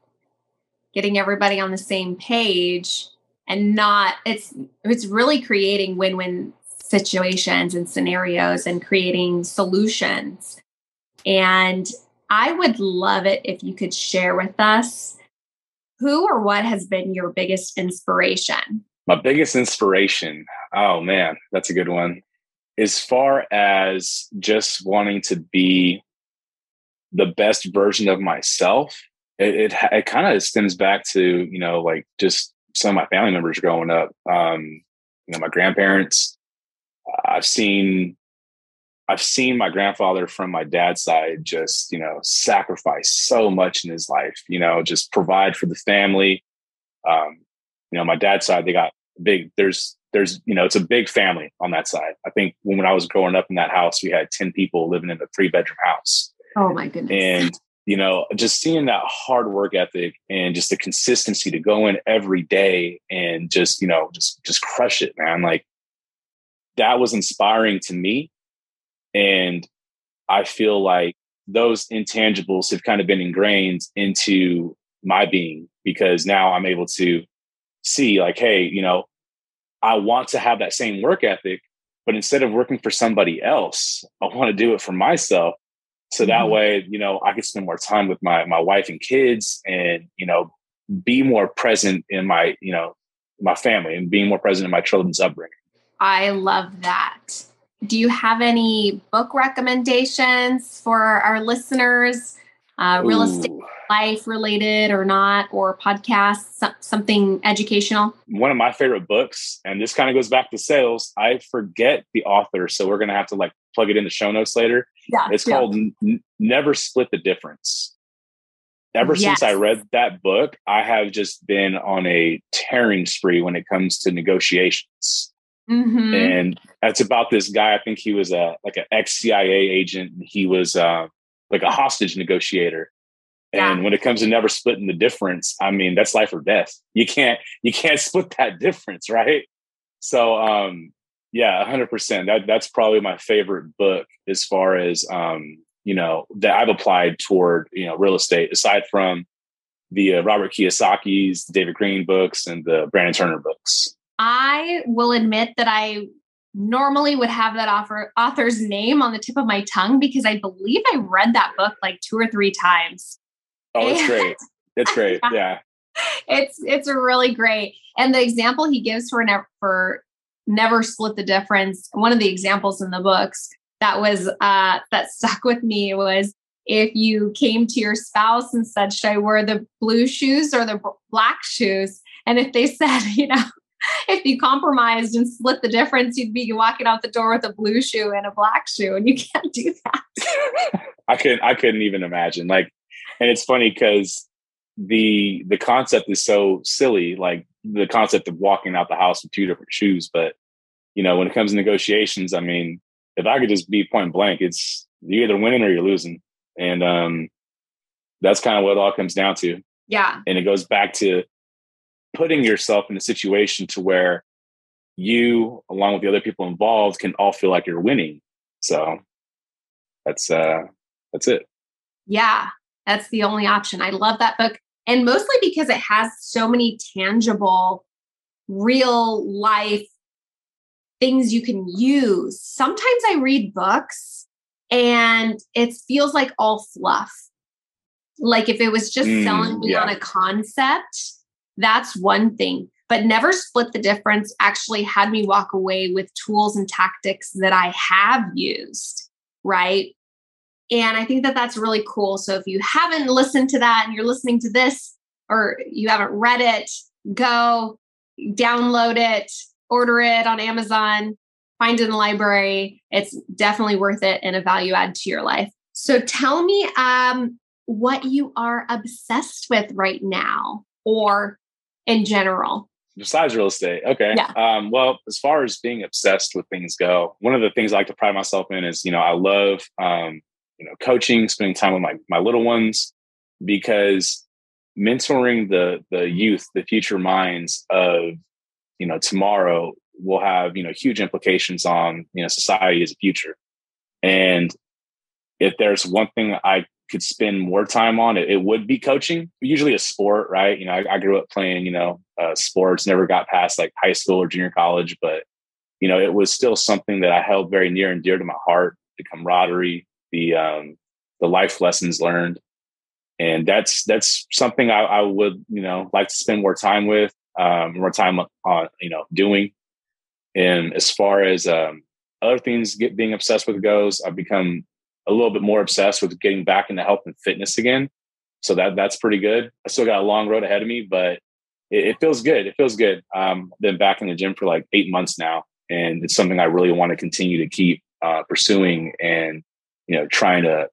Getting everybody on the same page and not it's it's really creating win-win situations and scenarios and creating solutions. And I would love it if you could share with us who or what has been your biggest inspiration? My biggest inspiration. Oh man, that's a good one. As far as just wanting to be the best version of myself, it it, it kind of stems back to you know like just some of my family members growing up. Um, you know, my grandparents. I've seen I've seen my grandfather from my dad's side just, you know, sacrifice so much in his life, you know, just provide for the family. Um, you know, my dad's side, they got big, there's, there's, you know, it's a big family on that side. I think when I was growing up in that house, we had 10 people living in a three bedroom house. Oh my goodness. And, you know, just seeing that hard work ethic and just the consistency to go in every day and just, you know, just just crush it, man. Like that was inspiring to me. And I feel like those intangibles have kind of been ingrained into my being because now I'm able to see like, hey, you know, I want to have that same work ethic, but instead of working for somebody else, I want to do it for myself. So that mm-hmm. way you know i could spend more time with my my wife and kids and you know be more present in my you know my family and being more present in my children's upbringing. I love that do you have any book recommendations for our listeners uh, real estate life related or not or podcasts something educational one of my favorite books and this kind of goes back to sales i forget the author so we're going to have to like plug it in the show notes later. Yeah, it's yeah. called N- Never Split the Difference. Ever yes. since I read that book, I have just been on a tearing spree when it comes to negotiations. Mhm. and that's about this guy. I think he was a like an ex CIA agent. He was uh, like a hostage negotiator. Yeah. And when it comes to never splitting the difference, I mean that's life or death. You can't you can't split that difference, right? So um, yeah, hundred percent. That that's probably my favorite book as far as um, you know that I've applied toward you know real estate. Aside from the uh, Robert Kiyosaki's, the David Greene books, and the Brandon Turner books. I will admit that I normally would have that author, author's name on the tip of my tongue because I believe I read that book like two or three times. Oh, it's great. It's great. Yeah. It's it's really great. And the example he gives for never for never split the difference. One of the examples in the books that was uh that stuck with me was if you came to your spouse and said, "Should I wear the blue shoes or the black shoes?" And if they said, you know, if you compromised and split the difference, you'd be walking out the door with a blue shoe and a black shoe, and you can't do that. I couldn't I couldn't even imagine. Like and it's funny because the the concept is so silly, like the concept of walking out the house with two different shoes. But you know, when it comes to negotiations, I mean, if I could just be point blank, it's you're either winning or you're losing. And um that's kind of what it all comes down to. Yeah, And it goes back to putting yourself in a situation to where you, along with the other people involved, can all feel like you're winning. So that's uh that's it. yeah, that's the only option. I love that book, and mostly because it has so many tangible, real life things you can use. Sometimes I read books and it feels like all fluff. Like if it was just Mm, selling me yeah. on a concept, that's one thing. But never split the difference actually had me walk away with tools and tactics that I have used, right? And I think that that's really cool. So if you haven't listened to that and you're listening to this or you haven't read it, go download it, order it on Amazon, find it in the library. It's definitely worth it and a value add to your life. So tell me um, what you are obsessed with right now or in general. Besides real estate, okay. Yeah. Um, well, as far as being obsessed with things go, one of the things I like to pride myself in is, you know, I love, um, you know, coaching, spending time with my my little ones, because mentoring the the youth, the future minds of, you know, tomorrow will have you know huge implications on you know society as a future. And if there's one thing I could spend more time on, it, it would be coaching. Usually a sport, right? You know, I, I grew up playing, you know, uh, sports. Never got past like high school or junior college, but you know, it was still something that I held very near and dear to my heart. The camaraderie, the um, the life lessons learned, and that's that's something I, I would you know like to spend more time with, um, more time on you know doing. And as far as um, other things get being obsessed with goes, I've become a little bit more obsessed with getting back into health and fitness again. So that that's pretty good. I still got a long road ahead of me, but it, it feels good. It feels good. Um, I've been back in the gym for like eight months now, and it's something I really want to continue to keep uh, pursuing and you know trying to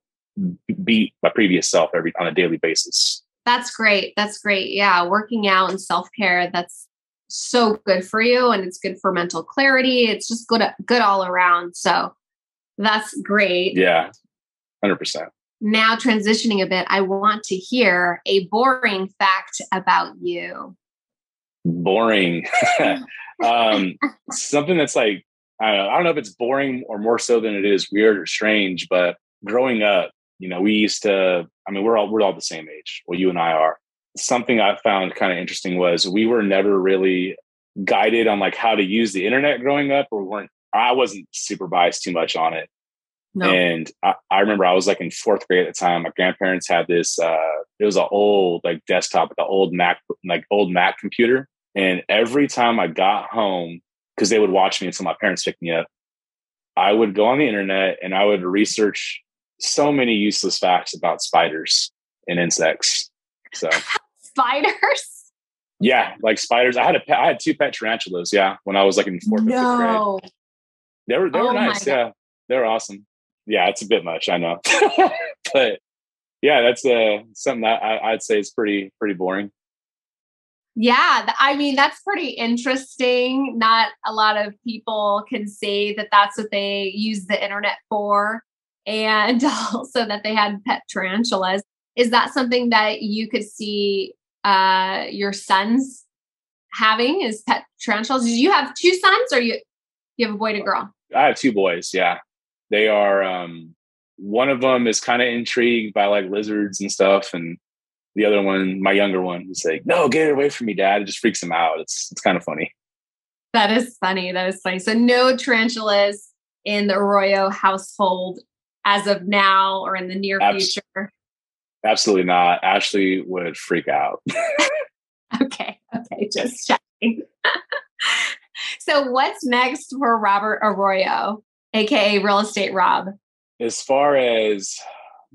beat my previous self every on a daily basis. That's great. That's great. Yeah, working out and self-care that's so good for you and it's good for mental clarity. It's just good good all around. So that's great. Yeah, hundred percent. Now transitioning a bit, I want to hear a boring fact about you. Boring. um, something that's like I don't, know, I don't know if it's boring or more so than it is weird or strange, but growing up, you know, we used to. I mean, we're all we're all the same age. Well, you and I are. Something I found kind of interesting was we were never really guided on like how to use the internet growing up, or weren't. I wasn't supervised too much on it. No. And I, I remember I was like in fourth grade at the time. My grandparents had this. Uh, it was an old like desktop, the old Mac, like old Mac computer. And every time I got home, because they would watch me until my parents picked me up, I would go on the internet and I would research so many useless facts about spiders and insects. So Spiders? yeah, like spiders. I had a pet, I had two pet tarantulas. Yeah, when I was like in fourth fifth grade. They were they Oh were my nice. Yeah, they were awesome. Yeah, it's a bit much, I know, but yeah, that's uh something that I, I'd say is pretty pretty boring. Yeah, I mean, that's pretty interesting. Not a lot of people can say that that's what they use the internet for, and also that they had pet tarantulas. Is that something that you could see uh, your sons having? Is pet tarantulas? Do you have two sons, or you you have a boy and a girl? I have two boys. Yeah, they are. Um, one of them is kind of intrigued by like lizards and stuff, and the other one, my younger one, is like, "No, get it away from me, Dad!" It just freaks him out. It's it's kind of funny. That is funny. That is funny. So no tarantulas in the Arroyo household as of now or in the near Abs- future. Absolutely not. Ashley would freak out. okay. Okay. Just checking. so what's next for Robert Arroyo, aka Real Estate Rob? As far as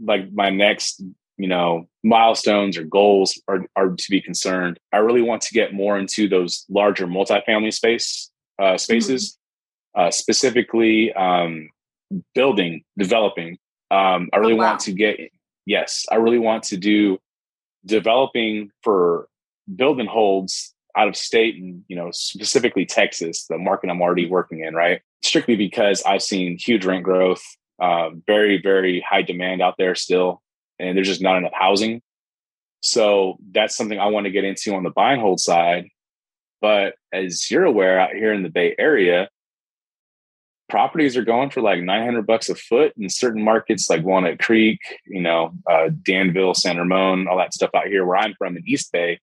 like my next you know milestones or goals are, are to be concerned i really want to get more into those larger multifamily space uh, spaces mm-hmm. uh, specifically um, building developing um, i really oh, wow. want to get yes i really want to do developing for build and holds out of state and you know specifically texas the market i'm already working in right strictly because i've seen huge rent growth uh, very very high demand out there still and there's just not enough housing. So that's something I want to get into on the buy and hold side. But as you're aware, out here in the Bay Area, properties are going for like 900 bucks a foot in certain markets like Walnut Creek, you know, uh, Danville, San Ramon, all that stuff out here where I'm from in East Bay.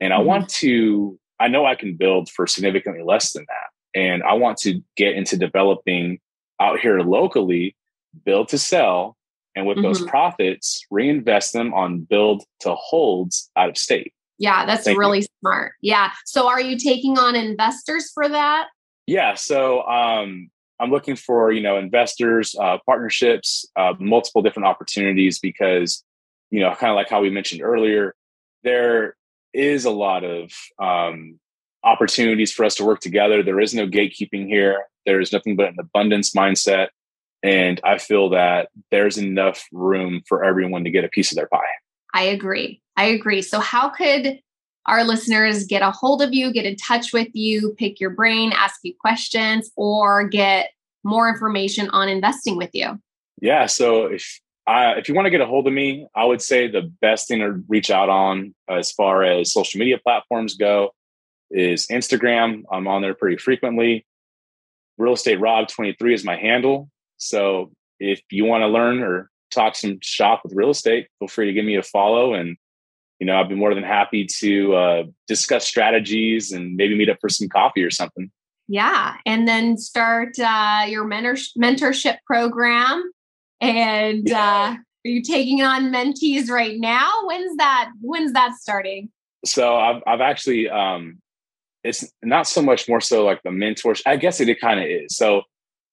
And I mm-hmm. want to, I know I can build for significantly less than that. And I want to get into developing out here locally, build to sell, and with mm-hmm. those profits reinvest them on build to holds out of state yeah that's Thank really you. smart yeah so are you taking on investors for that yeah so um, i'm looking for you know investors uh, partnerships uh, multiple different opportunities because you know kind of like how we mentioned earlier there is a lot of um, opportunities for us to work together there is no gatekeeping here there is nothing but an abundance mindset and I feel that there's enough room for everyone to get a piece of their pie. I agree. I agree. So, how could our listeners get a hold of you, get in touch with you, pick your brain, ask you questions, or get more information on investing with you? Yeah. So, if uh, if you want to get a hold of me, I would say the best thing to reach out on as far as social media platforms go is Instagram. I'm on there pretty frequently. Real Estate Rob 23 is my handle. So if you want to learn or talk some shop with real estate, feel free to give me a follow. And, you know, I'd be more than happy to uh, discuss strategies and maybe meet up for some coffee or something. Yeah. And then start uh, your mentor- mentorship program. And uh, are you taking on mentees right now? When's that? When's that starting? So I've, I've actually, um, it's not so much more so like the mentor. I guess it, it kind of is. So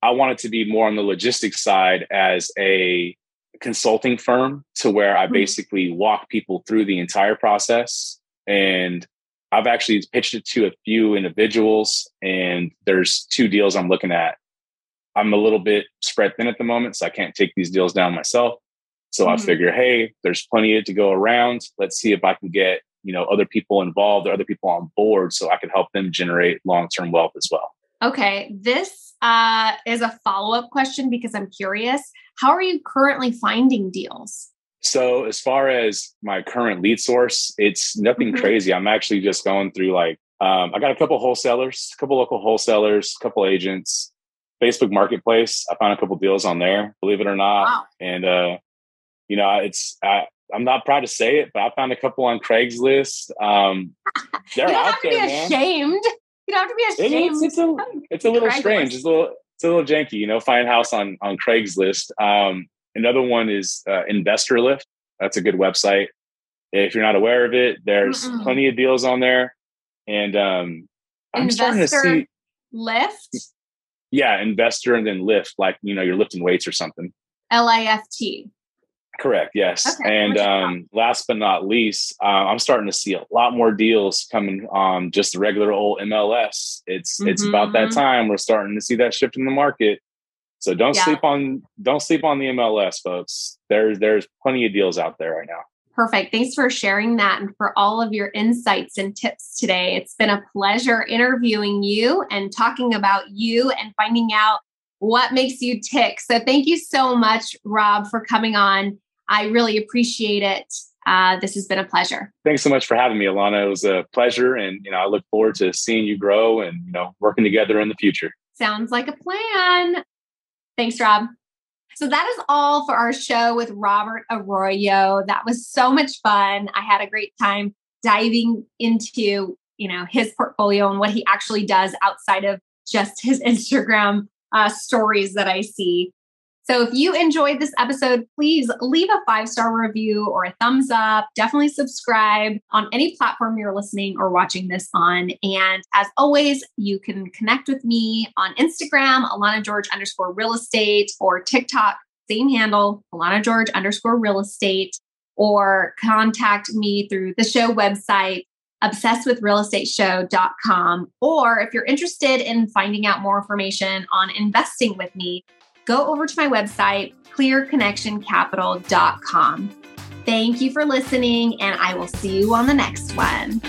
I wanted to be more on the logistics side as a consulting firm to where I hmm. basically walk people through the entire process. And I've actually pitched it to a few individuals, and there's two deals I'm looking at. I'm a little bit spread thin at the moment, so I can't take these deals down myself. So mm-hmm. I figure, hey, there's plenty to go around. Let's see if I can get you know other people involved or other people on board, so I can help them generate long term wealth as well. Okay, this uh, is a follow up question because I'm curious. How are you currently finding deals? So, as far as my current lead source, it's nothing mm-hmm. crazy. I'm actually just going through like, um, I got a couple wholesalers, a couple local wholesalers, a couple agents, Facebook Marketplace. I found a couple deals on there, believe it or not. Wow. And, uh, you know, it's, I, I'm not proud to say it, but I found a couple on Craigslist. Um, they're you don't out have to there, be ashamed. Man. You don't have to be ashamed. It's, it's a, it's a little strange. It's a little, it's a little janky, you know, find house on, on Craigslist. Um, another one is uh, Investor Lift. That's a good website. If you're not aware of it, there's Mm-mm. plenty of deals on there. And um, I'm Investor starting to see Lift. Yeah, investor and then lift, like you know, you're lifting weights or something. L I F T. Correct. Yes. Okay, and um, last but not least, uh, I'm starting to see a lot more deals coming on just the regular old MLS. It's mm-hmm. it's about that mm-hmm. time we're starting to see that shift in the market. So don't yeah. sleep on don't sleep on the MLS, folks. There's there's plenty of deals out there right now. Perfect. Thanks for sharing that and for all of your insights and tips today. It's been a pleasure interviewing you and talking about you and finding out what makes you tick. So, thank you so much, Rob, for coming on. I really appreciate it. Uh, this has been a pleasure. Thanks so much for having me, Alana. It was a pleasure, and you know I look forward to seeing you grow and you know working together in the future. Sounds like a plan. Thanks, Rob. So that is all for our show with Robert Arroyo. That was so much fun. I had a great time diving into, you know, his portfolio and what he actually does outside of just his Instagram uh, stories that I see. So if you enjoyed this episode, please leave a five star review or a thumbs up. Definitely subscribe on any platform you're listening or watching this on. And as always, you can connect with me on Instagram, Alana George underscore real estate, or TikTok, same handle, Alana George underscore real estate, or contact me through the show website, obsessedwithrealestateshow.com. Or if you're interested in finding out more information on investing with me, go over to my website, clearconnectioncapital.com. Thank you for listening, and I will see you on the next one.